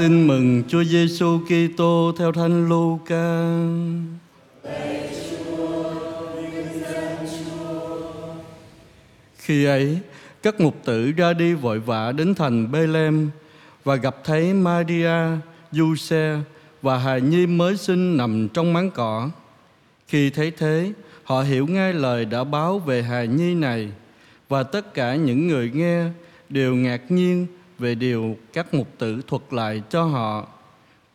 Tin mừng Chúa Giêsu Kitô theo Thánh Luca. Khi ấy, các mục tử ra đi vội vã đến thành Bethlehem và gặp thấy Maria, Giuse và hài nhi mới sinh nằm trong máng cỏ. Khi thấy thế, họ hiểu ngay lời đã báo về hài nhi này và tất cả những người nghe đều ngạc nhiên về điều các mục tử thuật lại cho họ.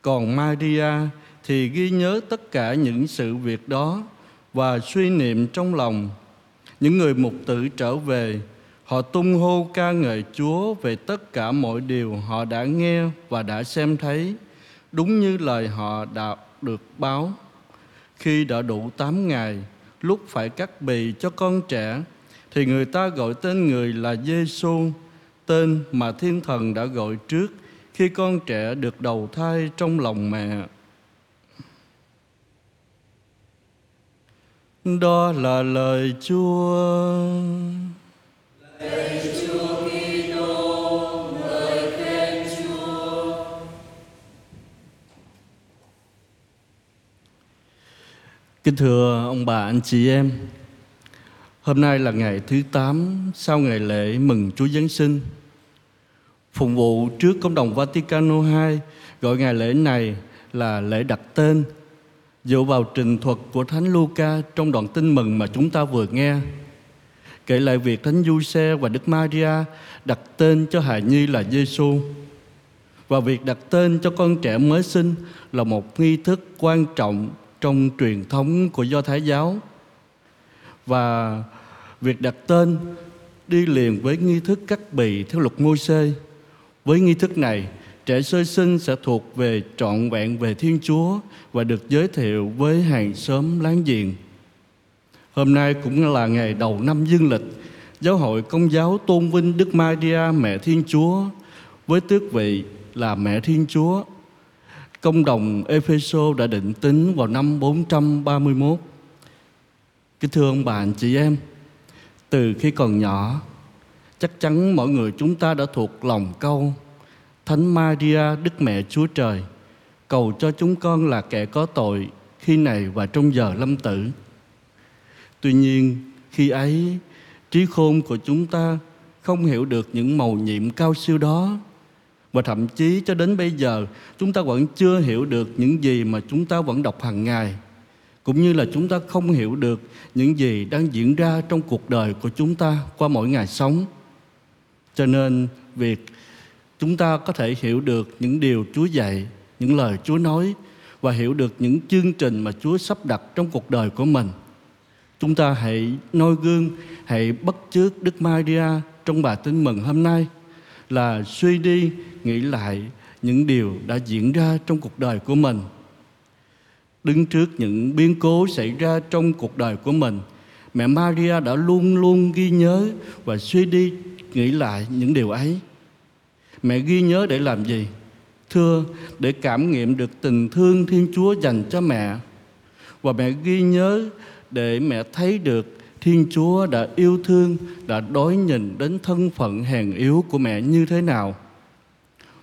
Còn Maria thì ghi nhớ tất cả những sự việc đó và suy niệm trong lòng. Những người mục tử trở về, họ tung hô ca ngợi Chúa về tất cả mọi điều họ đã nghe và đã xem thấy, đúng như lời họ đã được báo. Khi đã đủ 8 ngày, lúc phải cắt bì cho con trẻ, thì người ta gọi tên người là Giêsu, tên mà Thiên Thần đã gọi trước khi con trẻ được đầu thai trong lòng mẹ. Đó là lời Chúa. Kính thưa ông bà anh chị em, hôm nay là ngày thứ 8 sau ngày lễ mừng Chúa Giáng sinh. Phục vụ trước Công đồng Vaticano II gọi ngày lễ này là lễ đặt tên, dựa vào trình thuật của Thánh Luca trong đoạn tin mừng mà chúng ta vừa nghe. Kể lại việc Thánh Giuse và Đức Maria đặt tên cho hài nhi là Giêsu và việc đặt tên cho con trẻ mới sinh là một nghi thức quan trọng trong truyền thống của Do Thái giáo. Và việc đặt tên đi liền với nghi thức cắt bì theo luật môi xê với nghi thức này, trẻ sơ sinh sẽ thuộc về trọn vẹn về Thiên Chúa và được giới thiệu với hàng xóm láng giềng. Hôm nay cũng là ngày đầu năm dương lịch, Giáo hội Công giáo tôn vinh Đức Maria Mẹ Thiên Chúa với tước vị là Mẹ Thiên Chúa. Công đồng Epheso đã định tính vào năm 431. Kính thưa ông bà anh chị em, từ khi còn nhỏ, chắc chắn mọi người chúng ta đã thuộc lòng câu Thánh Maria Đức Mẹ Chúa Trời cầu cho chúng con là kẻ có tội khi này và trong giờ lâm tử. Tuy nhiên, khi ấy, trí khôn của chúng ta không hiểu được những màu nhiệm cao siêu đó. Và thậm chí cho đến bây giờ chúng ta vẫn chưa hiểu được những gì mà chúng ta vẫn đọc hàng ngày cũng như là chúng ta không hiểu được những gì đang diễn ra trong cuộc đời của chúng ta qua mỗi ngày sống cho nên việc chúng ta có thể hiểu được những điều Chúa dạy, những lời Chúa nói và hiểu được những chương trình mà Chúa sắp đặt trong cuộc đời của mình. Chúng ta hãy noi gương, hãy bắt chước Đức Maria trong bài tin mừng hôm nay là suy đi, nghĩ lại những điều đã diễn ra trong cuộc đời của mình. Đứng trước những biến cố xảy ra trong cuộc đời của mình, mẹ Maria đã luôn luôn ghi nhớ và suy đi nghĩ lại những điều ấy. Mẹ ghi nhớ để làm gì? Thưa để cảm nghiệm được tình thương thiên chúa dành cho mẹ. Và mẹ ghi nhớ để mẹ thấy được thiên chúa đã yêu thương đã đối nhìn đến thân phận hèn yếu của mẹ như thế nào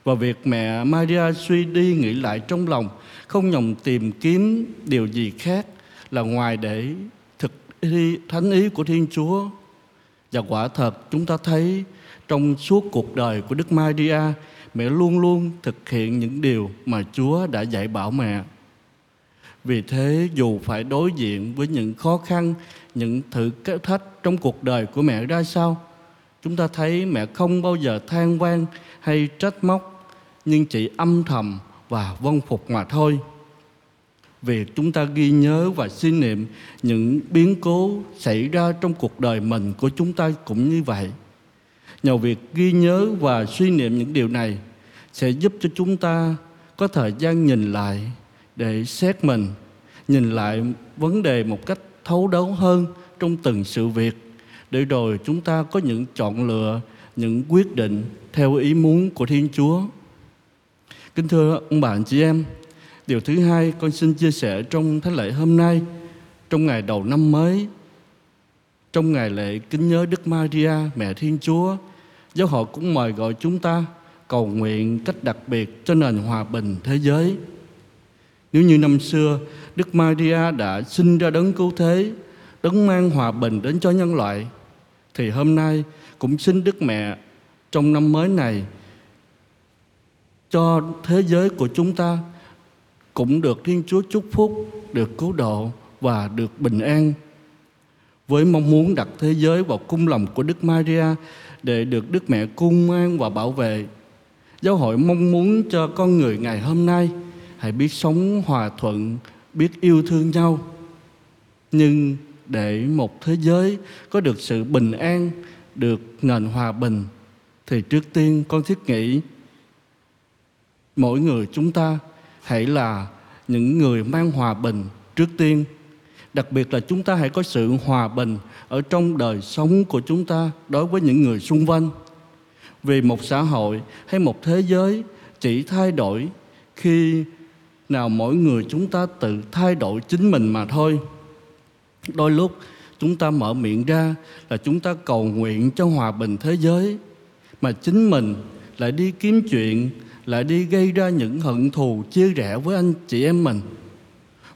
và việc mẹ maria suy đi nghĩ lại trong lòng không nhằm tìm kiếm điều gì khác là ngoài để thực thi thánh ý của thiên chúa và quả thật chúng ta thấy trong suốt cuộc đời của Đức Maria, mẹ luôn luôn thực hiện những điều mà Chúa đã dạy bảo mẹ. Vì thế dù phải đối diện với những khó khăn, những thử thách trong cuộc đời của mẹ ra sao, chúng ta thấy mẹ không bao giờ than van hay trách móc, nhưng chỉ âm thầm và vâng phục mà thôi. Vì chúng ta ghi nhớ và suy niệm, những biến cố xảy ra trong cuộc đời mình của chúng ta cũng như vậy nhờ việc ghi nhớ và suy niệm những điều này sẽ giúp cho chúng ta có thời gian nhìn lại để xét mình, nhìn lại vấn đề một cách thấu đáo hơn trong từng sự việc, để rồi chúng ta có những chọn lựa, những quyết định theo ý muốn của thiên chúa kính thưa ông bạn chị em điều thứ hai con xin chia sẻ trong thánh lễ hôm nay trong ngày đầu năm mới trong ngày lễ kính nhớ đức maria mẹ thiên chúa Giáo hội cũng mời gọi chúng ta cầu nguyện cách đặc biệt cho nền hòa bình thế giới. Nếu như năm xưa Đức Maria đã sinh ra đấng cứu thế, đấng mang hòa bình đến cho nhân loại, thì hôm nay cũng xin Đức Mẹ trong năm mới này cho thế giới của chúng ta cũng được Thiên Chúa chúc phúc, được cứu độ và được bình an. Với mong muốn đặt thế giới vào cung lòng của Đức Maria để được Đức Mẹ cung an và bảo vệ, Giáo hội mong muốn cho con người ngày hôm nay hãy biết sống hòa thuận, biết yêu thương nhau. Nhưng để một thế giới có được sự bình an, được nền hòa bình thì trước tiên con thiết nghĩ mỗi người chúng ta hãy là những người mang hòa bình trước tiên. Đặc biệt là chúng ta hãy có sự hòa bình ở trong đời sống của chúng ta đối với những người xung quanh. Vì một xã hội hay một thế giới chỉ thay đổi khi nào mỗi người chúng ta tự thay đổi chính mình mà thôi. Đôi lúc chúng ta mở miệng ra là chúng ta cầu nguyện cho hòa bình thế giới, mà chính mình lại đi kiếm chuyện lại đi gây ra những hận thù chia rẽ với anh chị em mình.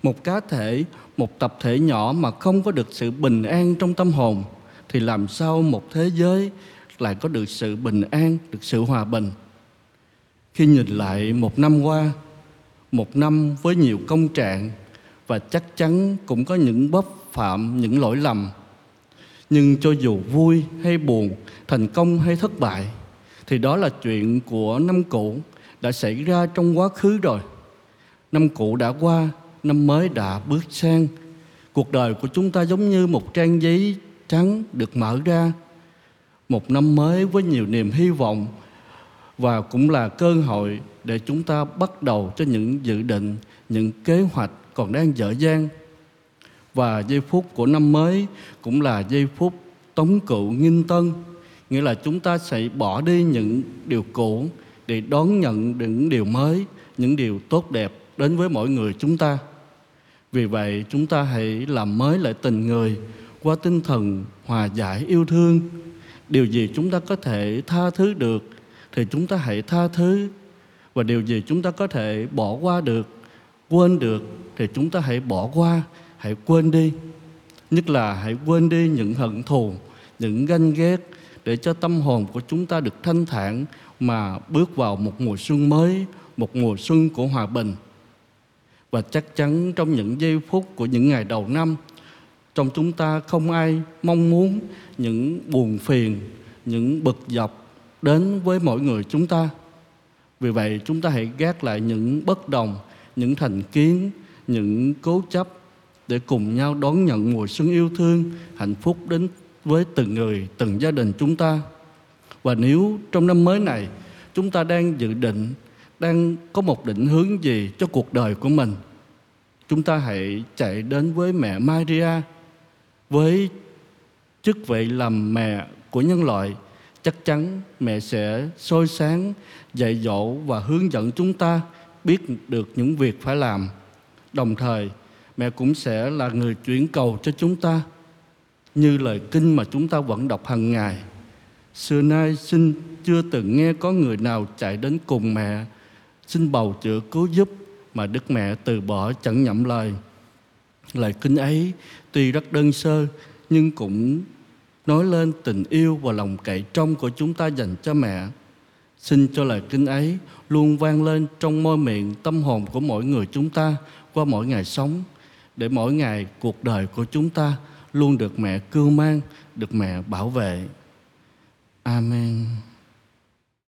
Một cá thể, một tập thể nhỏ mà không có được sự bình an trong tâm hồn, thì làm sao một thế giới lại có được sự bình an, được sự hòa bình? Khi nhìn lại một năm qua, một năm với nhiều công trạng, và chắc chắn cũng có những bấp phạm, những lỗi lầm. Nhưng cho dù vui hay buồn, thành công hay thất bại, thì đó là chuyện của năm cũ đã xảy ra trong quá khứ rồi. Năm cũ đã qua, năm mới đã bước sang. Cuộc đời của chúng ta giống như một trang giấy trắng được mở ra. Một năm mới với nhiều niềm hy vọng và cũng là cơ hội để chúng ta bắt đầu cho những dự định, những kế hoạch còn đang dở dang. Và giây phút của năm mới cũng là giây phút tống cựu nghinh tân, nghĩa là chúng ta sẽ bỏ đi những điều cũ để đón nhận những điều mới, những điều tốt đẹp đến với mỗi người chúng ta. Vì vậy, chúng ta hãy làm mới lại tình người, qua tinh thần hòa giải yêu thương. Điều gì chúng ta có thể tha thứ được, thì chúng ta hãy tha thứ. Và điều gì chúng ta có thể bỏ qua được, quên được, thì chúng ta hãy bỏ qua, hãy quên đi. Nhất là hãy quên đi những hận thù, những ganh ghét để cho tâm hồn của chúng ta được thanh thản mà bước vào một mùa xuân mới, một mùa xuân của hòa bình. Và chắc chắn trong những giây phút của những ngày đầu năm, trong chúng ta không ai mong muốn những buồn phiền, những bực dọc đến với mỗi người chúng ta. Vì vậy, chúng ta hãy gác lại những bất đồng, những thành kiến, những cố chấp để cùng nhau đón nhận mùa xuân yêu thương, hạnh phúc đến với từng người, từng gia đình chúng ta. Và nếu trong năm mới này chúng ta đang dự định, đang có một định hướng gì cho cuộc đời của mình, chúng ta hãy chạy đến với mẹ Maria, với chức vị làm mẹ của nhân loại. Chắc chắn mẹ sẽ soi sáng, dạy dỗ và hướng dẫn chúng ta biết được những việc phải làm. Đồng thời, mẹ cũng sẽ là người chuyển cầu cho chúng ta như lời kinh mà chúng ta vẫn đọc hàng ngày. Xưa nay xin chưa từng nghe có người nào chạy đến cùng mẹ. Xin bầu chữa cứu giúp mà đức mẹ từ bỏ chẳng nhậm lời. Lời kinh ấy tuy rất đơn sơ, nhưng cũng nói lên tình yêu và lòng cậy trong của chúng ta dành cho mẹ. Xin cho lời kinh ấy luôn vang lên trong môi miệng tâm hồn của mỗi người chúng ta qua mỗi ngày sống, để mỗi ngày cuộc đời của chúng ta luôn được mẹ cưu mang được mẹ bảo vệ. Amen.